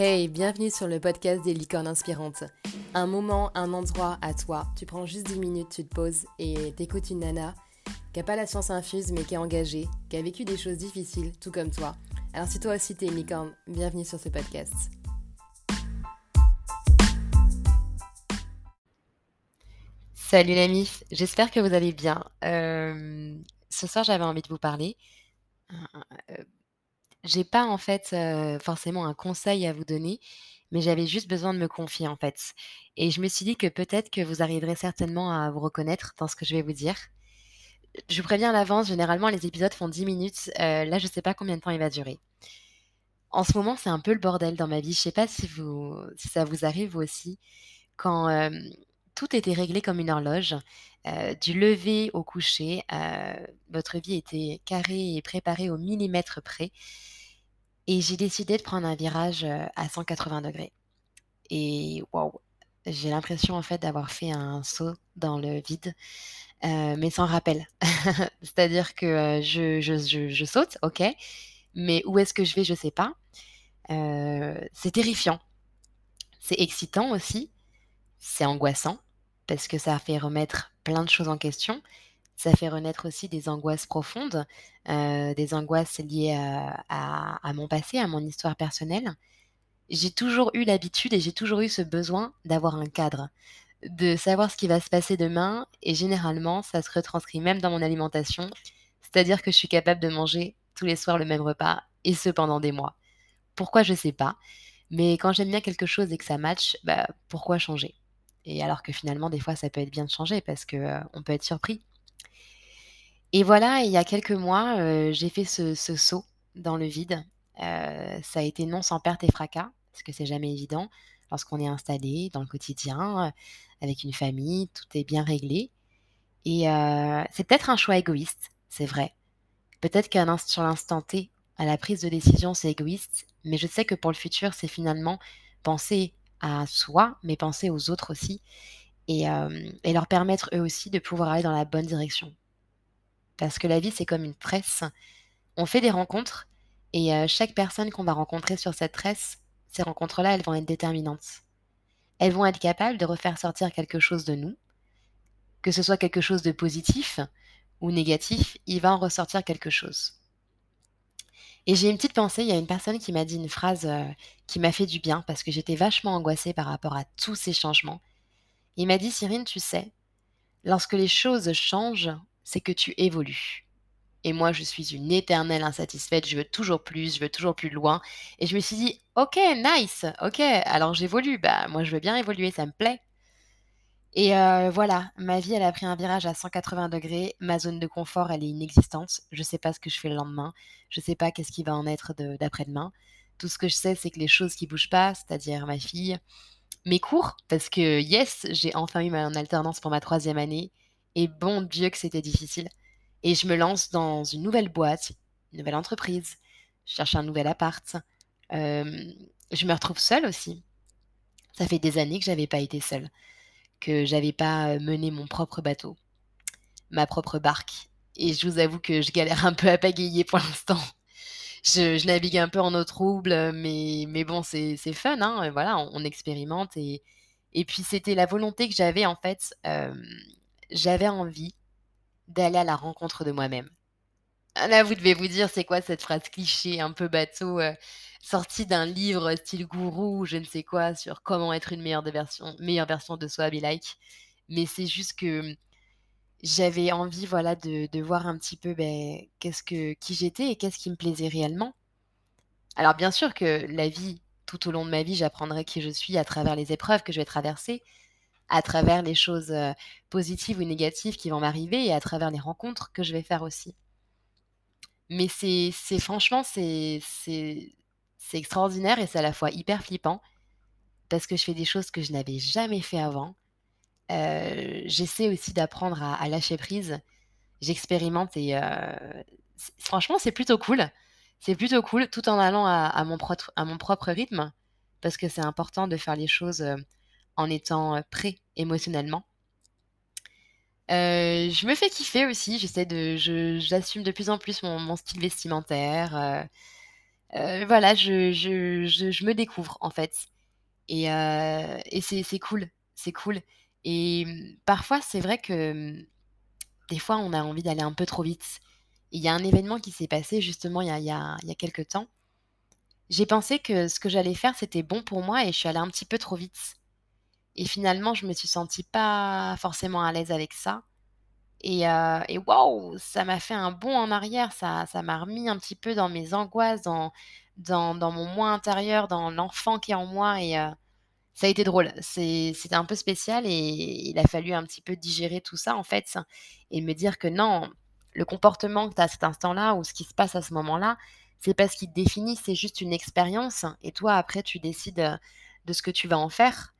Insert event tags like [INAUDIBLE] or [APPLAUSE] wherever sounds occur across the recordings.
Hey, bienvenue sur le podcast des licornes inspirantes. Un moment, un endroit à toi. Tu prends juste 10 minutes, tu te poses et t'écoutes une nana qui a pas la science infuse mais qui est engagée, qui a vécu des choses difficiles, tout comme toi. Alors si toi aussi t'es une licorne, bienvenue sur ce podcast. Salut la mif, j'espère que vous allez bien. Euh, ce soir j'avais envie de vous parler. Euh, j'ai pas en fait forcément un conseil à vous donner, mais j'avais juste besoin de me confier en fait. Et je me suis dit que peut-être que vous arriverez certainement à vous reconnaître dans ce que je vais vous dire. Je vous préviens à l'avance, généralement les épisodes font 10 minutes. Là, je sais pas combien de temps il va durer. En ce moment, c'est un peu le bordel dans ma vie. Je sais pas si, vous, si ça vous arrive aussi. Quand tout était réglé comme une horloge, du lever au coucher, votre vie était carrée et préparée au millimètre près. Et j'ai décidé de prendre un virage à 180 degrés. Et waouh, j'ai l'impression en fait d'avoir fait un saut dans le vide, mais sans rappel. [LAUGHS] C'est-à-dire que je, je, je, saute, ok, mais où est-ce que je vais, je sais pas. c'est terrifiant. C'est excitant aussi. C'est angoissant parce que ça fait remettre plein de choses en question. Ça fait renaître aussi des angoisses profondes, euh, des angoisses liées à, mon passé, à mon histoire personnelle. J'ai toujours eu l'habitude et j'ai toujours eu ce besoin d'avoir un cadre, de savoir ce qui va se passer demain. Et généralement, ça se retranscrit même dans mon alimentation. C'est-à-dire que je suis capable de manger tous les soirs le même repas, et ce pendant des mois. Pourquoi, je sais pas. Mais quand j'aime bien quelque chose et que ça match, bah, pourquoi changer? Et alors que finalement, des fois, ça peut être bien de changer parce qu'on euh, peut être surpris. Et voilà, il y a quelques mois, euh, j'ai fait ce, saut dans le vide. Euh, ça a été non sans perte et fracas, parce que c'est jamais évident lorsqu'on est installé dans le quotidien, euh, avec une famille, tout est bien réglé. Et c'est peut-être un choix égoïste, c'est vrai. Peut-être qu'à sur l'instant T, à la prise de décision, c'est égoïste, mais je sais que pour le futur, c'est finalement penser à soi, mais penser aux autres aussi, et, et leur permettre eux aussi de pouvoir aller dans la bonne direction. Parce que la vie, c'est comme une tresse. On fait des rencontres et euh, chaque personne qu'on va rencontrer sur cette tresse, ces rencontres-là, elles vont être déterminantes. Elles vont être capables de refaire sortir quelque chose de nous, que ce soit quelque chose de positif ou négatif, il va en ressortir quelque chose. Et j'ai une petite pensée, il y a une personne qui m'a dit une phrase euh, qui m'a fait du bien parce que j'étais vachement angoissée par rapport à tous ces changements. Il m'a dit, Cyrine, tu sais, lorsque les choses changent, c'est que tu évolues. Et moi, je suis une éternelle insatisfaite, je veux toujours plus, je veux toujours plus loin. Et je me suis dit, ok, nice, ok, alors j'évolue, bah moi je veux bien évoluer, ça me plaît. Et euh, voilà, ma vie, elle a pris un virage à 180 degrés, ma zone de confort, elle est inexistante, je ne sais pas ce que je fais le lendemain, je ne sais pas qu'est-ce qui va en être d'après-demain. Tout ce que je sais, c'est que les choses qui bougent pas, c'est-à-dire ma fille, mes cours, parce que yes, j'ai enfin eu ma alternance pour ma troisième année, et bon Dieu que c'était difficile. Et je me lance dans une nouvelle boîte, une nouvelle entreprise. Je cherche un nouvel appart. je me retrouve seule aussi. Ça fait des années que j'avais pas été seule, que j'avais pas mené mon propre bateau, ma propre barque. Et je vous avoue que je galère un peu à pagayer pour l'instant. Je, navigue un peu en eau trouble, mais, mais bon, c'est fun, hein, voilà, on, expérimente. Et, et puis c'était la volonté que j'avais en fait j'avais envie d'aller à la rencontre de moi-même. Ah, là, vous devez vous dire, c'est quoi cette phrase cliché, un peu bateau, euh, sortie d'un livre style gourou, je ne sais quoi, sur comment être une meilleure, version, meilleure version de soi, be like. Mais c'est juste que j'avais envie, voilà, de, voir un petit peu ben, qu'est-ce que, qui j'étais et qu'est-ce qui me plaisait réellement. Alors, bien sûr que la vie, tout au long de ma vie, j'apprendrai qui je suis à travers les épreuves que je vais traverser, à travers les choses positives ou négatives qui vont m'arriver et à travers les rencontres que je vais faire aussi. Mais c'est franchement, c'est extraordinaire et c'est à la fois hyper flippant parce que je fais des choses que je n'avais jamais fait avant. J'essaie aussi d'apprendre à, lâcher prise. J'expérimente et franchement, c'est plutôt cool. C'est plutôt cool tout en allant à, mon, à mon propre rythme parce que c'est important de faire les choses en étant prêt émotionnellement. je me fais kiffer aussi, j'assume de plus en plus mon, style vestimentaire. Heu, voilà, je me découvre, en fait et c'est cool, c'est cool et mmh, parfois, c'est vrai que, mmh, des fois, on a envie d'aller un peu trop vite. Il y a un événement qui s'est passé justement il y a il y a il y a quelque temps. J'ai pensé que ce que j'allais faire, c'était bon pour moi et je suis allée un petit peu trop vite et finalement, je me suis sentie pas forcément à l'aise avec ça et heu et waouh! Ça m'a fait un bond en arrière, ça ça m'a remis un petit peu dans mes angoisses, dans dans dans mon moi intérieur, dans l'enfant qui est en moi et heu, ça a été drôle. C'était un peu spécial et il a fallu un petit peu digérer tout ça, en fait et me dire que non, le comportement que tu as à cet instant-là ou ce qui se passe à ce moment-là, c'est pas ce qui te définit, c'est juste une expérience et toi, après, tu décides, heu, de ce que tu vas en faire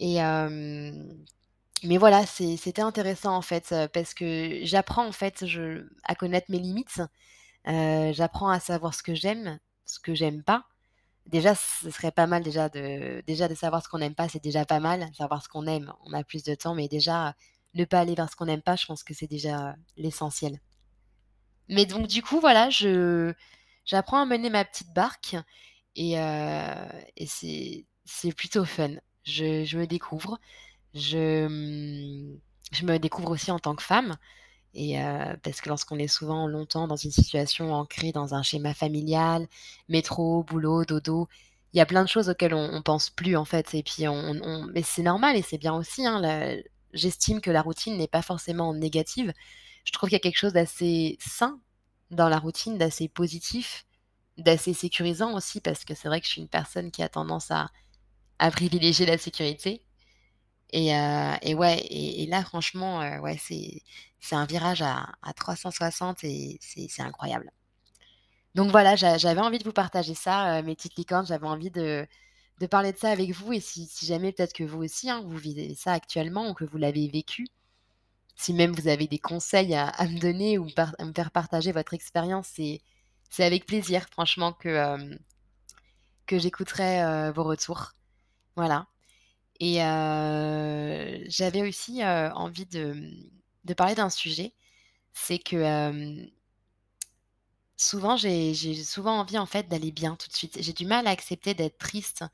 mais voilà, c'était intéressant en fait, parce que j'apprends en fait, à connaître mes limites, j'apprends à savoir ce que j'aime, ce que j'aime pas. Déjà, ce serait pas mal déjà de déjà de savoir ce qu'on n'aime pas, c'est déjà pas mal. Savoir ce qu'on aime, on a plus de temps, mais déjà, ne pas aller vers ce qu'on n'aime pas, je pense que c'est déjà l'essentiel. Mais donc du coup, voilà, j'apprends à mener ma petite barque et heu et c'est plutôt fun. Je me découvre. Je, mmh, je me découvre aussi en tant que femme et heu, parce que lorsqu'on est souvent longtemps dans une situation ancrée dans un schéma familial, métro, boulot, dodo, il y a plein de choses auxquelles on on pense plus, en fait et puis on mais c'est normal et c'est bien aussi, hein, j'estime que la routine n'est pas forcément négative. Je trouve qu'il y a quelque chose d'assez sain dans la routine, d'assez positif, d'assez sécurisant aussi parce que c'est vrai que je suis une personne qui a tendance à à privilégier la sécurité et heu et ouais et là franchement, heu, ouais, c'est un virage à à 360 et c'est incroyable. Donc voilà, j'a j'avais envie de vous partager ça, heu, mes petites licornes, j'avais envie de de parler de ça avec vous et si jamais peut-être que vous aussi, hein, vous vivez ça actuellement ou que vous l'avez vécu, si même vous avez des conseils à me donner ou à me faire partager votre expérience, c'est c'est avec plaisir franchement que, que j'écouterai, vos retours. Voilà. Et j'avais aussi, envie de, mmh, de parler d'un sujet. C'est que, souvent j'ai souvent envie en fait d'aller bien tout de suite. J'ai du mal à accepter d'être triste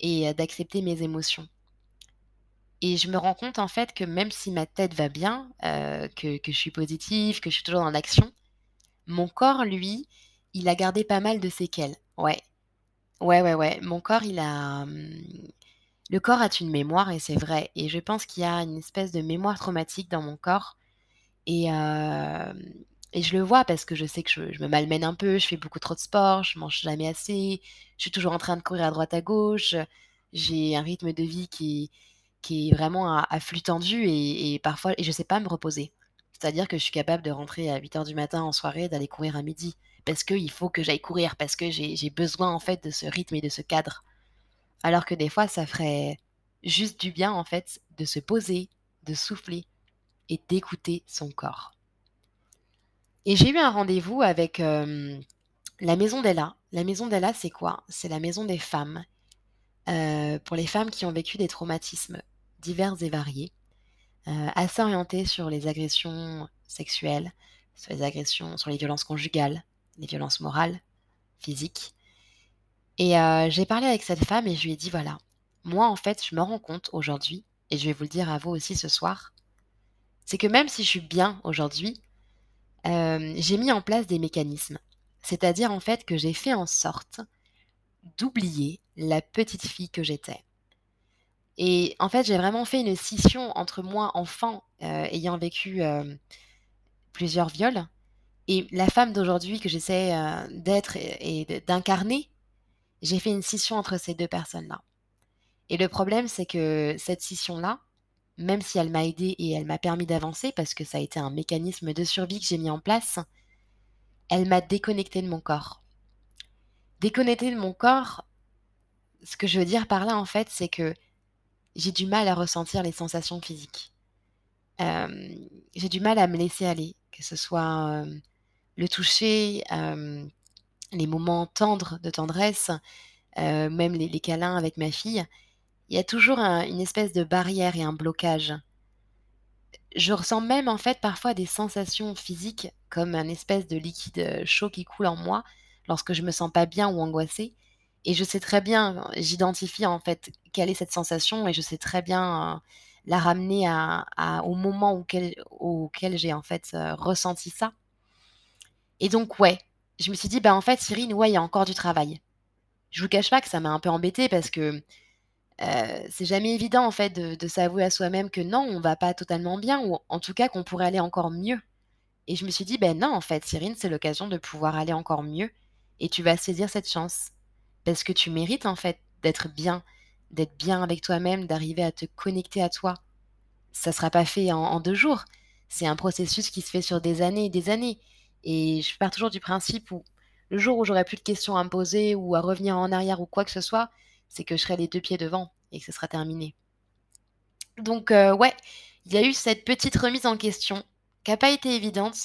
et d'accepter mes émotions. Et je me rends compte en fait que même si ma tête va bien, que que je suis positive, que je suis toujours dans l'action, mon corps lui, il a gardé pas mal de séquelles. Ouais. Ouais, ouais, ouais. Mon corps il a, mmh Le corps a une mémoire et c'est vrai et je pense qu'il y a une espèce de mémoire traumatique dans mon corps et et je le vois parce que je sais que je me malmène un peu, je fais beaucoup trop de sport, je mange jamais assez, je suis toujours en train de courir à droite à gauche, j'ai un rythme de vie qui est vraiment à flux tendu et parfois et je sais pas me reposer. C'est-à-dire que je suis capable de rentrer à huit heures du matin en soirée, d'aller courir à midi parce qu'il faut que j'aille courir, parce que j'ai besoin en fait de ce rythme et de ce cadre. Alors que des fois, ça ferait juste du bien, en fait, de se poser, de souffler et d'écouter son corps. Et j'ai eu un rendez-vous avec, la maison d'Ella. La maison d'Ella, c'est quoi? C'est la maison des femmes, pour les femmes qui ont vécu des traumatismes divers et variés, heu, assez orientés sur les agressions sexuelles, sur les agressions sur les violences conjugales, les violences morales, physiques Et heu, j'ai parlé avec cette femme et je lui ai dit: «Voilà, moi, en fait, je me rends compte aujourd'hui et je vais vous le dire à vous aussi ce soir, c'est que même si je suis bien aujourd'hui, hem, j'ai mis en place des mécanismes. C'est-à-dire, en fait, que j'ai fait en sorte d'oublier la petite fille que j'étais et en fait, j'ai vraiment fait une scission entre moi, enfant, heu, ayant vécu, plusieurs viols et la femme d'aujourd'hui que j'essaie, d'être et d'incarner. J'ai fait une scission entre ces 2 personnes-là. Et le problème, c'est que cette scission-là, même si elle m'a aidée et elle m'a permis d'avancer parce que ça a été un mécanisme de survie que j'ai mis en place, elle m'a déconnectée de mon corps. Déconnectée de mon corps, ce que je veux dire par là, en fait, c'est que j'ai du mal à ressentir les sensations physiques. Hem, j'ai du mal à me laisser aller, que ce soit, hem, le toucher, hem, les moments tendres de tendresse, heu, même les câlins avec ma fille. Il y a toujours un une espèce de barrière et un blocage. Je ressens même, en fait, parfois des sensations physiques comme un espèce de liquide, heu, chaud qui coule en moi, lorsque je me sens pas bien ou angoissée et je sais très bien, j'identifie en fait quelle est cette sensation et je sais très bien, heu, la ramener au moment auquel auquel j'ai en fait, ressenti ça. Et donc ouais, je me suis dit: «Bah, en fait Cyrine, ouais, il y a encore du travail». Je vous cache pas que ça m'a un peu embêtée parce que, heu, c'est jamais évident en fait de s'avouer à soi-même que non, on va pas totalement bien ou en tout cas qu'on pourrait aller encore mieux. Et je me suis dit: «Beh, non en fait Cyrine, c'est l'occasion de pouvoir aller encore mieux et tu vas saisir cette chance». Parce que tu mérites en fait d'être bien, d'être bien avec toi-même, d'arriver à te connecter à toi. Ça sera pas fait en 2 jours. C'est un processus qui se fait sur des années et des années et je pars toujours du principe où le jour où j'aurai plus de questions à me poser ou à revenir en arrière ou quoi que ce soit, c'est que je serai les 2 pieds devant et que ce sera terminé. Donc heu, ouais, il y a eu cette petite remise en question qui a pas été évidente,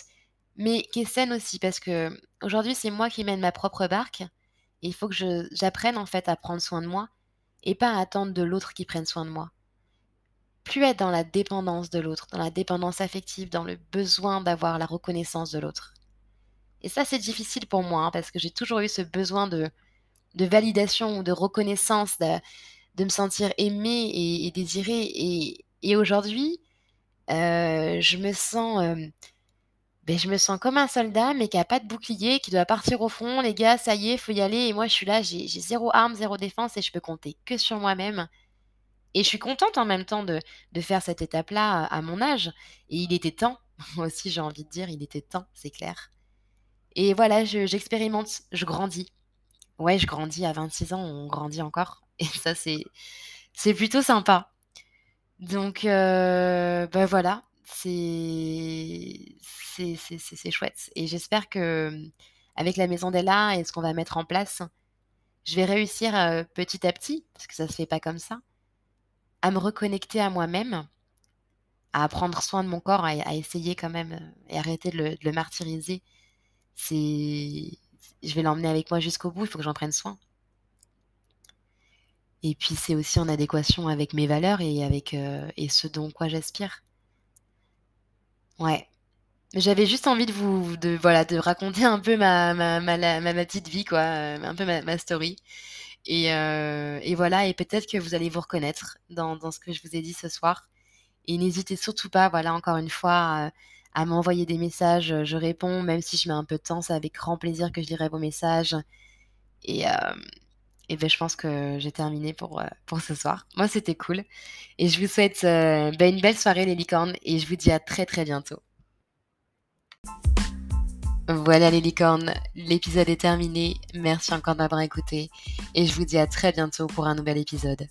mais qui est saine aussi parce qu'aujourd'hui, c'est moi qui mène ma propre barque et il faut que j'apprenne en fait à prendre soin de moi et pas à attendre de l'autre qui prenne soin de moi. Plus être dans la dépendance de l'autre, dans la dépendance affective, dans le besoin d'avoir la reconnaissance de l'autre. Et ça, c'est difficile pour moi, hein, parce que j'ai toujours eu ce besoin de validation ou de reconnaissance, de de me sentir aimée et et désirée. Et aujourd'hui, heu, je me sens, hem, beh, je me sens comme un soldat, mais qui a pas de bouclier, qui doit partir au front: «Les gars, ça y est, faut y aller» et moi je suis là, j'ai 0 arme, 0 défense et je peux compter que sur moi-même. Et je suis contente en même temps de de faire cette étape-là à mon âge. Et il était temps. [LAUGHS] Moi aussi, j'ai envie de dire, il était temps, c'est clair et voilà, je j'expérimente, je grandis. Ouais, je grandis à 26 ans, on grandit encore [LAUGHS] et ça, c'est plutôt sympa. Donc heu, bah, voilà, c'est chouette et j'espère que, avec la maison d'Ella et ce qu'on va mettre en place, je vais réussir, heu, petit à petit, parce que ça se fait pas comme ça, à me reconnecter à moi-même, à prendre soin de mon corps, à essayer quand même, heu et arrêter de le martyriser. C'est je vais l'emmener avec moi jusqu'au bout, il faut que j'en prenne soin. Et puis c'est aussi en adéquation avec mes valeurs et avec, heu et ce dont quoi j'aspire. Ouais. J'avais juste envie de vous de voilà, de raconter un peu ma ma ma ma petite vie quoi, heu, un peu ma story et heu et voilà et peut-être que vous allez vous reconnaître dans dans ce que je vous ai dit ce soir et n'hésitez surtout pas, voilà, encore une fois, à m'envoyer des messages, heu, je réponds, même si je mets un peu de temps, c'est avec grand plaisir que je lirai vos messages et et beh, je pense que j'ai terminé pour, heu, pour ce soir. Moi, c'était cool et je vous souhaite, bah, une belle soirée les licornes et je vous dis à très, très bientôt. Voilà les licornes, l'épisode est terminé. Merci encore d'avoir écouté et je vous dis à très bientôt pour un nouvel épisode.